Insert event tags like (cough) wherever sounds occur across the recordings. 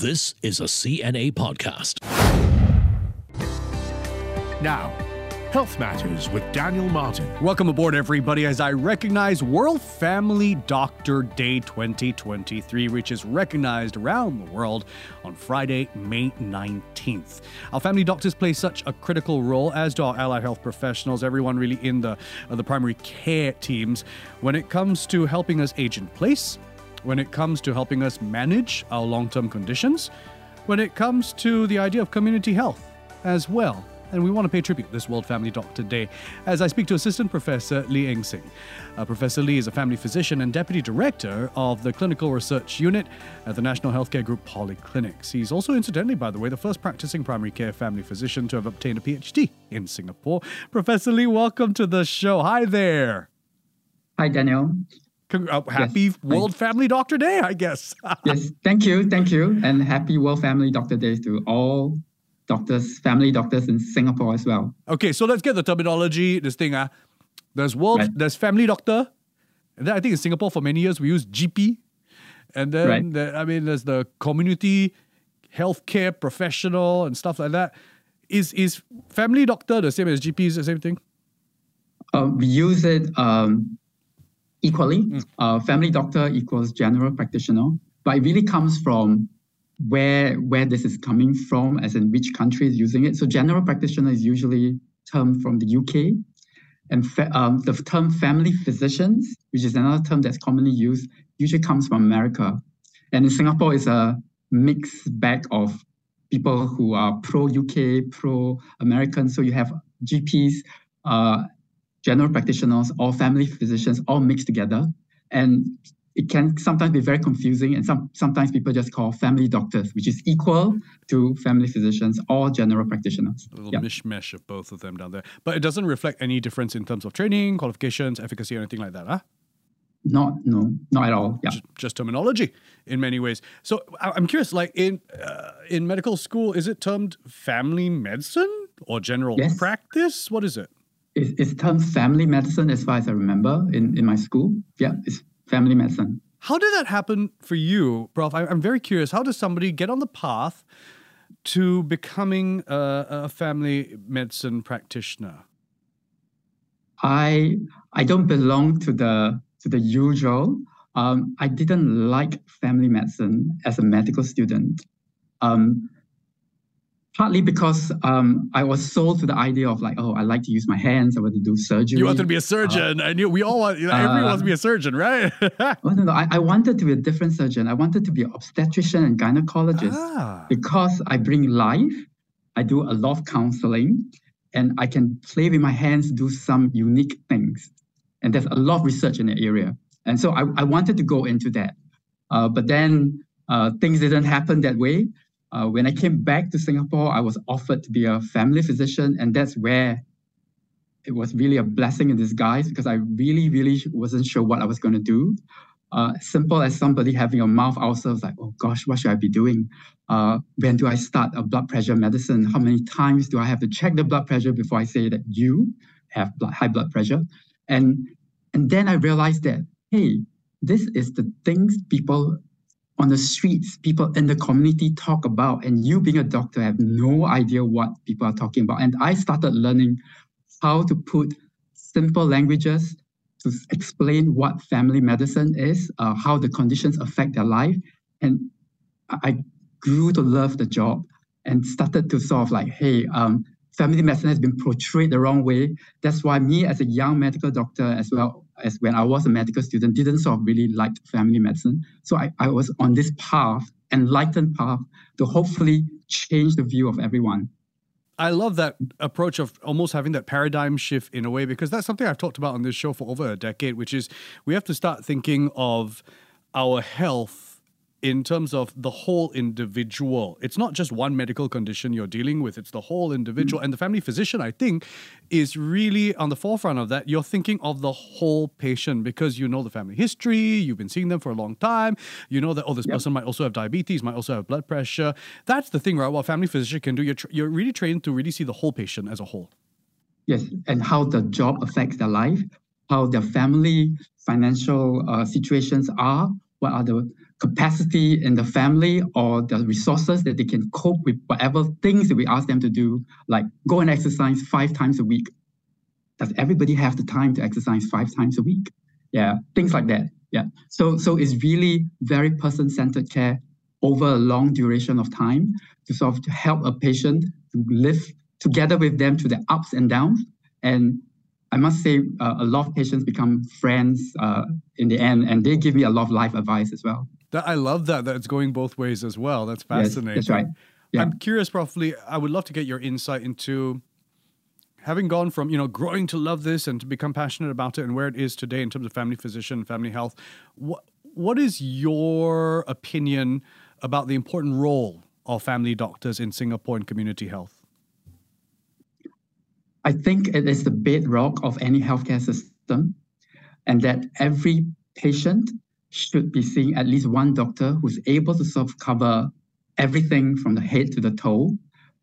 This is a CNA podcast. Now, Health Matters with Daniel Martin. Welcome aboard, everybody, as I recognize World Family Doctor Day 2023, which is recognized around the world on Friday, May 19th. Our family doctors play such a critical role, as do our allied health professionals, everyone really in the, uh, the primary care teams, when it comes to helping us age in place, when it comes to helping us manage our long term conditions, when it comes to the idea of community health as well and we want to pay tribute this World Family Doctor Day as I speak to Assistant Professor Lee Eng Sing. Uh, Professor Lee is a family physician and Deputy Director of the Clinical Research Unit at the National Healthcare Group Polyclinics. He's also, incidentally, by the way, the first practicing primary care family physician to have obtained a PhD in Singapore. Professor Lee, welcome to the show. Hi there. Hi, Daniel. Con- uh, happy yes. World Family Doctor Day, I guess. (laughs) yes, thank you, thank you, and happy World Family Doctor Day to all doctors, family doctors in Singapore as well. Okay, so let's get the terminology. This thing, uh, there's world, right. there's family doctor, and then I think in Singapore for many years we use GP, and then right. the, I mean there's the community healthcare professional and stuff like that. Is is family doctor the same as GP? Is the same thing? Uh, we use it um, equally. Mm. Uh, family doctor equals general practitioner, but it really comes from where where this is coming from, as in which country is using it. So general practitioner is usually term from the UK, and fa- um, the term family physicians, which is another term that's commonly used, usually comes from America. And in Singapore, it's a mixed bag of people who are pro UK, pro American. So you have GPs, uh, general practitioners, or family physicians all mixed together. And it can sometimes be very confusing and some, sometimes people just call family doctors, which is equal to family physicians or general practitioners. A little mishmash of both of them down there. But it doesn't reflect any difference in terms of training, qualifications, efficacy, or anything like that, huh? Not, no, not at all. Yeah. Just, just terminology in many ways. So I'm curious, like in uh, in medical school, is it termed family medicine or general yes. practice? What is it? It's, it's termed family medicine as far as I remember in, in my school. Yeah, it's family medicine. How did that happen for you, Prof? I'm very curious. How does somebody get on the path to becoming a, a family medicine practitioner? I I don't belong to the to the usual. Um, I didn't like family medicine as a medical student. Um, partly because um, I was sold to the idea of like, oh, I like to use my hands. I want to do surgery. You wanted to be a surgeon. Uh, I knew we all want. You know, everyone uh, wants to be a surgeon, right? (laughs) well, no, no. I, I, wanted to be a different surgeon. I wanted to be an obstetrician and gynecologist ah. because I bring life. I do a lot of counseling, and I can play with my hands, do some unique things. And there's a lot of research in the area, and so I, I wanted to go into that. Uh, but then uh, things didn't happen that way. Uh, when I came back to Singapore, I was offered to be a family physician, and that's where it was really a blessing in disguise because I really, really wasn't sure what I was going to do. Uh, simple as somebody having a mouth ulcer, like, oh gosh, what should I be doing? Uh, when do I start a blood pressure medicine? How many times do I have to check the blood pressure before I say that you have blood, high blood pressure? And and then I realized that hey, this is the things people on the streets, people in the community talk about, and you being a doctor have no idea what people are talking about. And I started learning how to put simple languages to explain what family medicine is, uh, how the conditions affect their life. And I grew to love the job and started to sort of like, hey, um, family medicine has been portrayed the wrong way. That's why me as a young medical doctor as well as when I was a medical student, didn't sort of really like family medicine. So I, I was on this path, enlightened path, to hopefully change the view of everyone. I love that approach of almost having that paradigm shift in a way because that's something I've talked about on this show for over a decade, which is we have to start thinking of our health in terms of the whole individual. It's not just one medical condition you're dealing with, it's the whole individual. Mm-hmm. And the family physician, I think, is really on the forefront of that. You're thinking of the whole patient because you know the family history, you've been seeing them for a long time, you know that, oh, this yep. person might also have diabetes, might also have blood pressure. That's the thing, right? What family physician can do, you're, you're really trained to really see the whole patient as a whole. Yes, and how the job affects their life, how their family financial uh, situations are, what are the capacity in the family or the resources that they can cope with whatever things that we ask them to do, like go and exercise five times a week. Does everybody have the time to exercise five times a week? Yeah, things like that. Yeah. So so it's really very person-centered care over a long duration of time to sort of to help a patient to live together with them to the ups and downs. And I must say, uh, a lot of patients become friends uh, in the end, and they give me a lot of life advice as well. That, I love that. That's going both ways as well. That's fascinating. Yes, that's right. Yeah. I'm curious, Prof. Lee, I would love to get your insight into having gone from, you know, growing to love this and to become passionate about it and where it is today in terms of family physician, family health. What, what is your opinion about the important role of family doctors in Singapore and community health? I think it is the bedrock of any healthcare system, and that every patient should be seeing at least one doctor who's able to sort of cover everything from the head to the toe,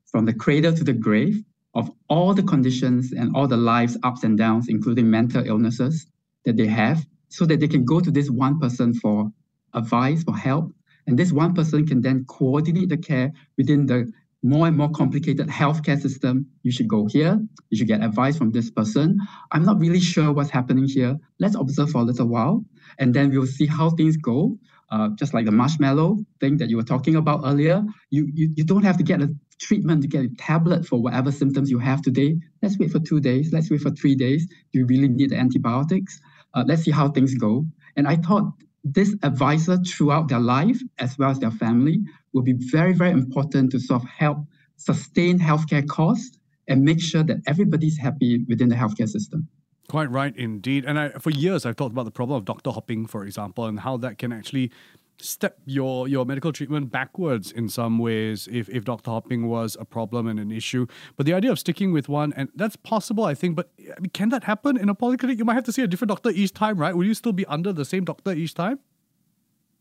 from the cradle to the grave, of all the conditions and all the lives ups and downs, including mental illnesses that they have, so that they can go to this one person for advice, for help. And this one person can then coordinate the care within the more and more complicated healthcare system. You should go here. You should get advice from this person. I'm not really sure what's happening here. Let's observe for a little while, and then we'll see how things go. Uh, just like the marshmallow thing that you were talking about earlier, you, you you don't have to get a treatment to get a tablet for whatever symptoms you have today. Let's wait for two days. Let's wait for three days. Do you really need the antibiotics? Uh, let's see how things go. And I thought this advisor throughout their life as well as their family will be very, very important to sort of help sustain healthcare costs and make sure that everybody's happy within the healthcare system. Quite right, indeed. And I, for years, I've talked about the problem of doctor hopping, for example, and how that can actually step your your medical treatment backwards in some ways if, if doctor hopping was a problem and an issue but the idea of sticking with one and that's possible i think but I mean, can that happen in a polyclinic you might have to see a different doctor each time right will you still be under the same doctor each time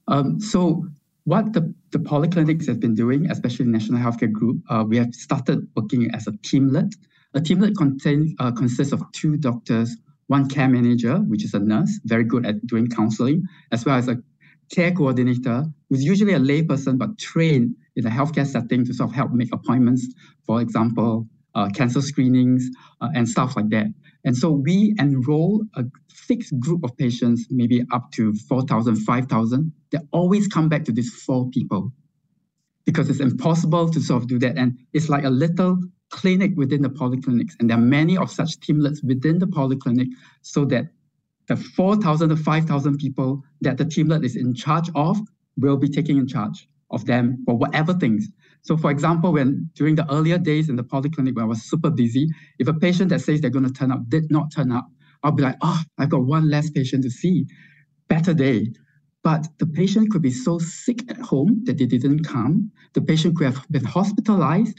um, so what the, the polyclinics have been doing especially national healthcare group uh, we have started working as a teamlet a teamlet contain, uh, consists of two doctors one care manager which is a nurse very good at doing counseling as well as a care coordinator, who's usually a layperson but trained in a healthcare setting to sort of help make appointments, for example, uh, cancer screenings uh, and stuff like that. And so we enroll a fixed group of patients, maybe up to 4,000, 5,000, that always come back to these four people because it's impossible to sort of do that. And it's like a little clinic within the polyclinics. And there are many of such teamlets within the polyclinic so that the 4,000 to 5,000 people that the teamlet is in charge of will be taking in charge of them for whatever things. So, for example, when during the earlier days in the polyclinic where I was super busy, if a patient that says they're going to turn up did not turn up, I'll be like, oh, I've got one less patient to see. Better day. But the patient could be so sick at home that they didn't come. The patient could have been hospitalized.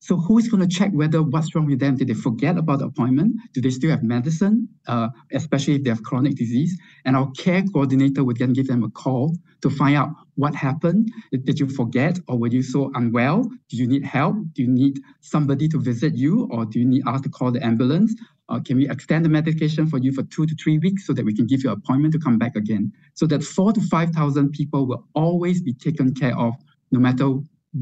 So who's going to check whether what's wrong with them? Did they forget about the appointment? Do they still have medicine, uh, especially if they have chronic disease? And our care coordinator would then give them a call to find out what happened. Did you forget or were you so unwell? Do you need help? Do you need somebody to visit you or do you need us to call the ambulance? Uh, can we extend the medication for you for two to three weeks so that we can give you an appointment to come back again? So that four to 5,000 people will always be taken care of no matter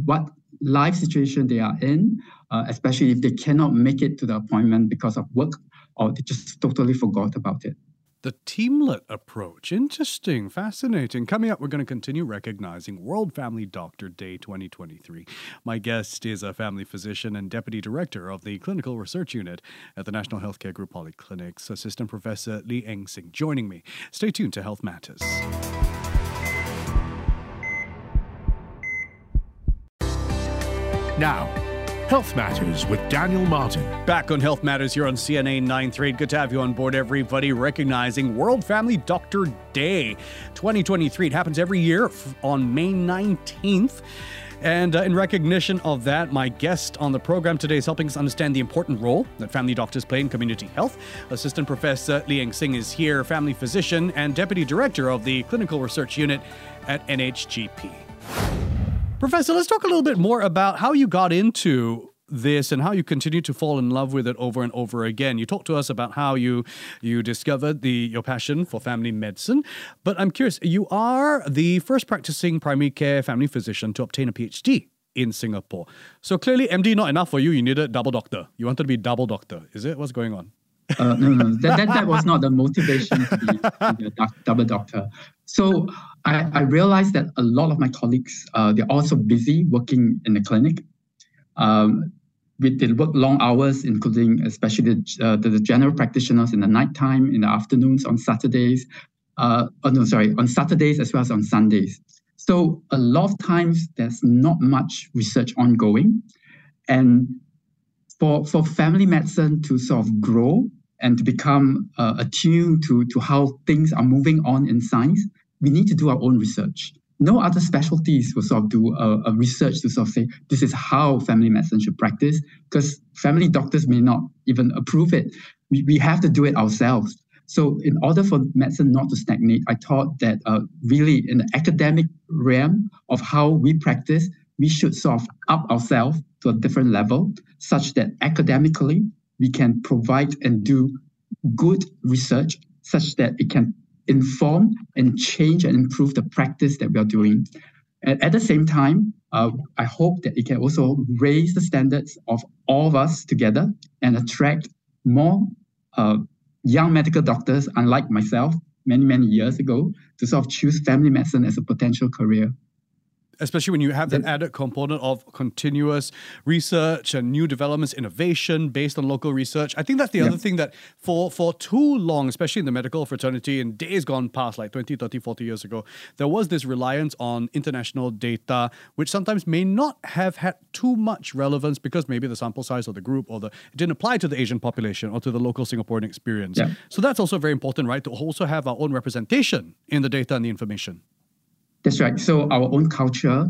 what life situation they are in, uh, especially if they cannot make it to the appointment because of work or they just totally forgot about it. The teamlet approach. Interesting, fascinating. Coming up, we're going to continue recognizing World Family Doctor Day 2023. My guest is a family physician and deputy director of the Clinical Research Unit at the National Healthcare Group Polyclinics, Assistant Professor Lee Eng Sing, joining me. Stay tuned to Health Matters. Now, Health Matters with Daniel Martin. Back on Health Matters here on CNA 93. Good to have you on board, everybody. Recognizing World Family Doctor Day 2023. It happens every year on May 19th. And uh, in recognition of that, my guest on the program today is helping us understand the important role that family doctors play in community health. Assistant Professor Lee Eng Sing is here, family physician and deputy director of the Clinical Research Unit at NHGP. Professor, let's talk a little bit more about how you got into this and how you continue to fall in love with it over and over again. You talked to us about how you you discovered the your passion for family medicine, but I'm curious. You are the first practicing primary care family physician to obtain a PhD in Singapore. So clearly, MD not enough for you. You needed a double doctor. You wanted to be double doctor. Is it? What's going on? Uh, no, no, that, that, that was not the motivation to be, to be a doc, double doctor. So I, I realized that a lot of my colleagues, uh, they're also busy working in the clinic. Um, they work long hours, including especially the, uh, the, the, general practitioners in the nighttime, in the afternoons, on Saturdays. Uh, oh, no, sorry, on Saturdays as well as on Sundays. So a lot of times there's not much research ongoing. And for, for family medicine to sort of grow and to become uh, attuned to, to how things are moving on in science, we need to do our own research. No other specialties will sort of do a, a research to sort of say this is how family medicine should practice, because family doctors may not even approve it. We, we have to do it ourselves. So, in order for medicine not to stagnate, I thought that uh, really in the academic realm of how we practice, we should sort of up ourselves to a different level such that academically we can provide and do good research such that it can inform and change and improve the practice that we are doing. And at the same time, uh, I hope that it can also raise the standards of all of us together and attract more uh, young medical doctors, unlike myself, many, many years ago, to sort of choose family medicine as a potential career especially when you have that added component of continuous research and new developments, innovation based on local research. I think that's the yeah. other thing that for for too long, especially in the medical fraternity in days gone past, like 20, 30, 40 years ago, there was this reliance on international data, which sometimes may not have had too much relevance because maybe the sample size of the group or the it didn't apply to the Asian population or to the local Singaporean experience. Yeah. So that's also very important, right? To also have our own representation in the data and the information. That's right. So our own culture,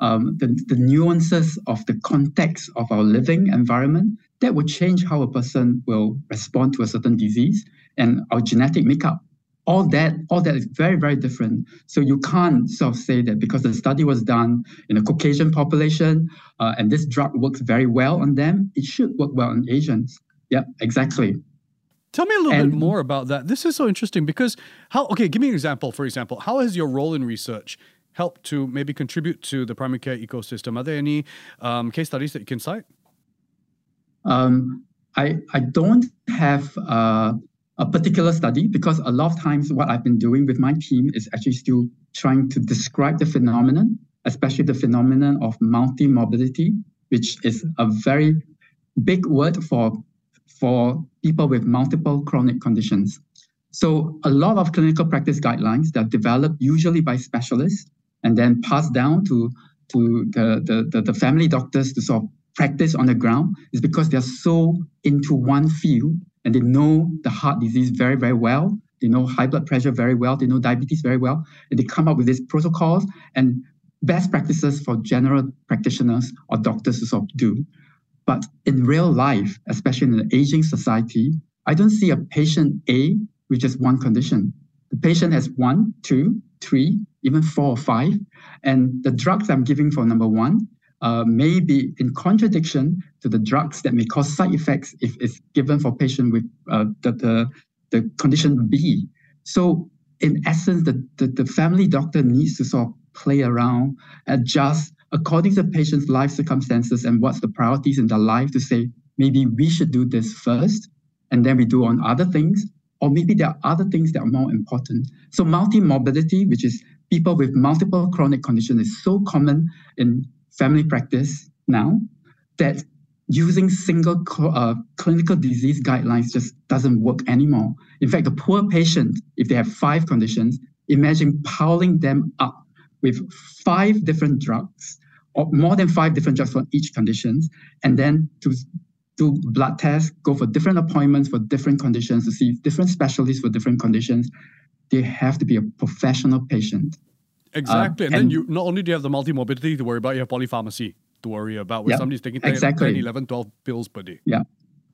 um, the, the nuances of the context of our living environment, that will change how a person will respond to a certain disease and our genetic makeup. All that, all that is very, very different. So you can't sort of say that because the study was done in a Caucasian population uh, and this drug works very well on them, it should work well on Asians. Yep, exactly. Tell me a little and, bit more about that. This is so interesting because how, okay, give me an example. For example, how has your role in research helped to maybe contribute to the primary care ecosystem? Are there any um, case studies that you can cite? Um, I, I don't have uh, a particular study because a lot of times what I've been doing with my team is actually still trying to describe the phenomenon, especially the phenomenon of multi-morbidity, which is a very big word for for people with multiple chronic conditions. So a lot of clinical practice guidelines that are developed usually by specialists and then passed down to, to the, the, the, the family doctors to sort of practice on the ground is because they're so into one field and they know the heart disease very, very well. They know high blood pressure very well. They know diabetes very well. And they come up with these protocols and best practices for general practitioners or doctors to sort of do. But in real life, especially in an aging society, I don't see a patient A with just one condition. The patient has one, two, three, even four or five. And the drugs I'm giving for number one uh, may be in contradiction to the drugs that may cause side effects if it's given for patient with uh, the, the, the condition B. So in essence, the, the, the family doctor needs to sort of play around, adjust, according to the patient's life circumstances and what's the priorities in their life to say, maybe we should do this first, and then we do on other things, or maybe there are other things that are more important. So multi-morbidity, which is people with multiple chronic conditions, is so common in family practice now that using single uh, clinical disease guidelines just doesn't work anymore. In fact, a poor patient, if they have five conditions, imagine piling them up with five different drugs or more than five different drugs for each conditions, and then to do blood tests, go for different appointments for different conditions, to see different specialists for different conditions. They have to be a professional patient. Exactly. And, and, then you not only do you have the multi-morbidity to worry about, you have polypharmacy to worry about where somebody's taking 10, exactly. 10, 11, 12 pills per day. Yeah.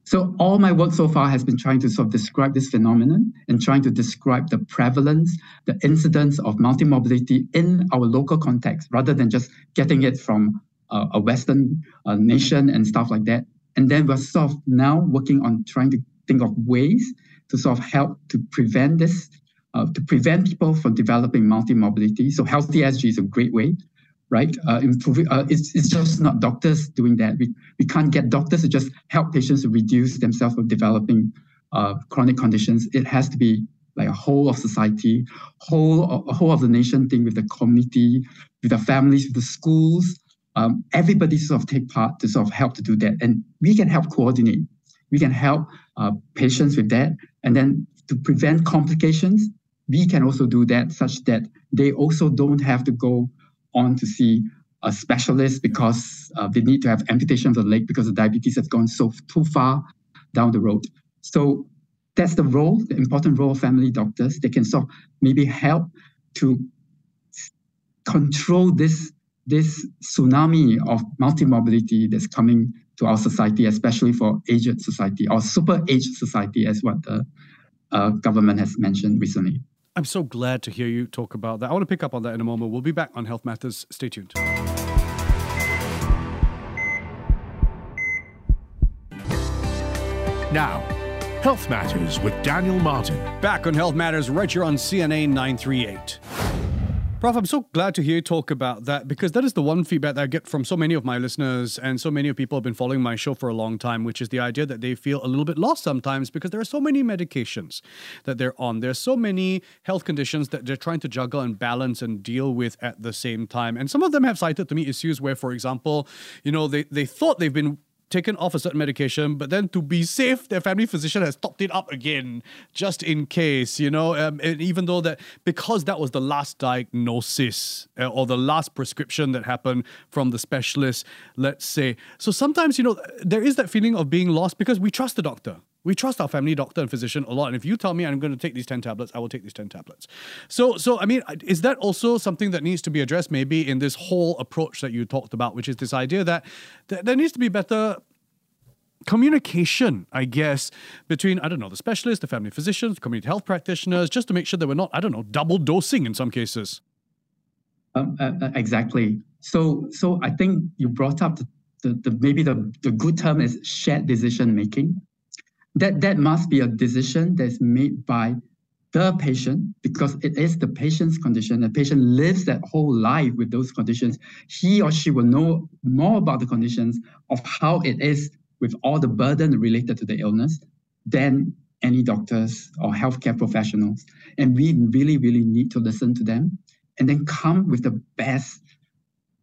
So all my work so far has been trying to sort of describe this phenomenon and trying to describe the prevalence, the incidence of multimorbidity in our local context, rather than just getting it from uh, a Western uh, nation and stuff like that. And then we're sort of now working on trying to think of ways to sort of help to prevent this, uh, to prevent people from developing multi-morbidity. So Healthier SG is a great way, right? Uh, improving, uh, it's, it's just not doctors doing that. We, we can't get doctors to just help patients to reduce themselves from developing uh, chronic conditions. It has to be like a whole of society, whole, a whole of the nation thing with the community, with the families, with the schools, um, everybody sort of take part to sort of help to do that. And we can help coordinate. We can help uh, patients with that. And then to prevent complications, we can also do that such that they also don't have to go on to see a specialist because uh, they need to have amputation of the leg because the diabetes has gone so too far down the road. So that's the role, the important role of family doctors. They can sort of maybe help to control this this tsunami of multi-morbidity that's coming to our society, especially for aged society or super aged society, as what the uh, government has mentioned recently. I'm so glad to hear you talk about that. I want to pick up on that in a moment. We'll be back on Health Matters. Stay tuned. Now, Health Matters with Daniel Martin. Back on Health Matters right here on CNA 938. Prof, I'm so glad to hear you talk about that because that is the one feedback that I get from so many of my listeners and so many of people have been following my show for a long time, which is the idea that they feel a little bit lost sometimes because there are so many medications that they're on. There's so many health conditions that they're trying to juggle and balance and deal with at the same time. And some of them have cited to me issues where, for example, you know, they, they thought they've been taken off a certain medication, but then to be safe, their family physician has topped it up again just in case, you know. Um, and even though that, because that was the last diagnosis uh, or the last prescription that happened from the specialist, let's say. So sometimes, you know, there is that feeling of being lost because we trust the doctor. We trust our family doctor and physician a lot. And if you tell me I'm going to take these 10 tablets, I will take these 10 tablets. So, so I mean, is that also something that needs to be addressed maybe in this whole approach that you talked about, which is this idea that, that there needs to be better communication, I guess, between, I don't know, the specialists, the family physicians, community health practitioners, just to make sure that we're not, I don't know, double dosing in some cases. Um, uh, uh exactly. So, so I think you brought up the, the, the maybe the, the good term is shared decision making that that must be a decision that's made by the patient because it is the patient's condition. The patient lives that whole life with those conditions. He or she will know more about the conditions of how it is with all the burden related to the illness than any doctors or healthcare professionals. And we really, really need to listen to them and then come with the best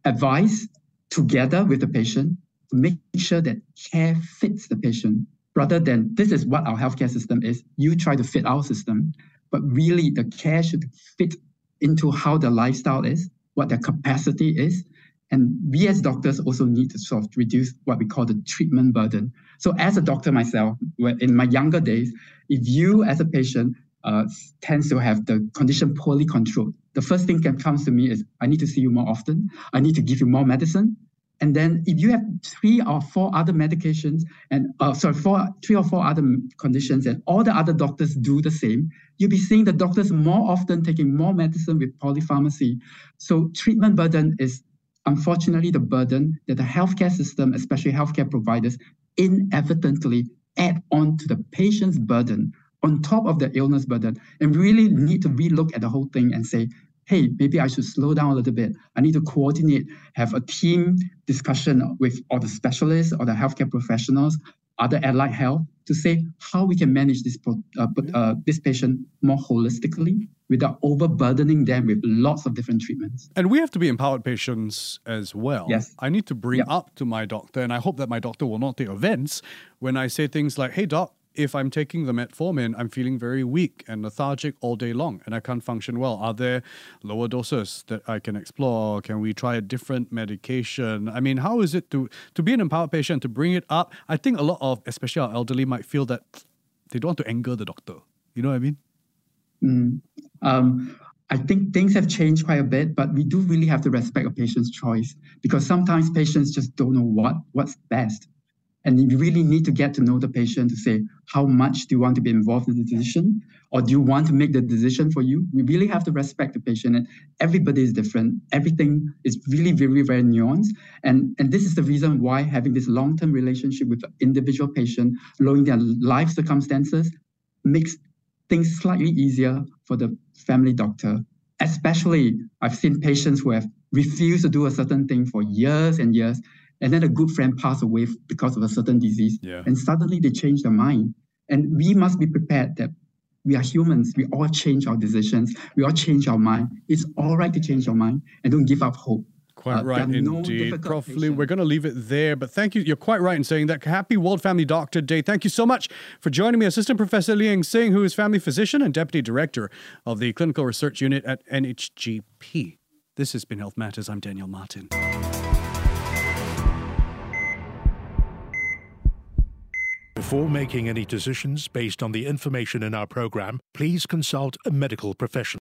advice together with the patient to make sure that care fits the patient rather than this is what our healthcare system is. You try to fit our system, but really the care should fit into how the lifestyle is, what their capacity is. And we as doctors also need to sort of reduce what we call the treatment burden. So as a doctor myself, in my younger days, if you as a patient uh, tends to have the condition poorly controlled, the first thing that comes to me is I need to see you more often. I need to give you more medicine. And then if you have three or four other medications and uh, sorry, four, three or four other conditions and all the other doctors do the same, you'll be seeing the doctors more often taking more medicine with polypharmacy. So treatment burden is unfortunately the burden that the healthcare system, especially healthcare providers, inevitably add on to the patient's burden on top of the illness burden and really need to relook at the whole thing and say, hey, maybe I should slow down a little bit. I need to coordinate, have a team discussion with all the specialists or the healthcare professionals, other allied health, to say how we can manage this uh, uh, this patient more holistically without overburdening them with lots of different treatments. And we have to be empowered patients as well. Yes. I need to bring yep. up to my doctor, and I hope that my doctor will not take offense when I say things like, hey, doc, if I'm taking the metformin, I'm feeling very weak and lethargic all day long and I can't function well. Are there lower doses that I can explore? Can we try a different medication? I mean, how is it to, to be an empowered patient, to bring it up? I think a lot of, especially our elderly, might feel that they don't want to anger the doctor. You know what I mean? Mm. Um, I think things have changed quite a bit, but we do really have to respect a patient's choice because sometimes patients just don't know what what's best. And you really need to get to know the patient to say, how much do you want to be involved in the decision? Or do you want to make the decision for you? We really have to respect the patient and everybody is different. Everything is really very very nuanced. And and this is the reason why having this long-term relationship with the individual patient knowing their life circumstances makes things slightly easier for the family doctor. Especially i've seen patients who have refused to do a certain thing for years and years and then a good friend passed away because of a certain disease yeah. and suddenly they change their mind and we must be prepared that we are humans we all change our decisions we all change our mind it's all right to change your mind and don't give up hope Quite uh, right, indeed. No Prof. Lee, we're going to leave it there, but thank you. You're quite right in saying that. Happy World Family Doctor Day. Thank you so much for joining me, Assistant Professor Lee Eng Sing, who is family physician and Deputy Director of the Clinical Research Unit at NHGP. This has been Health Matters. I'm Daniel Martin. Before making any decisions based on the information in our program, please consult a medical professional.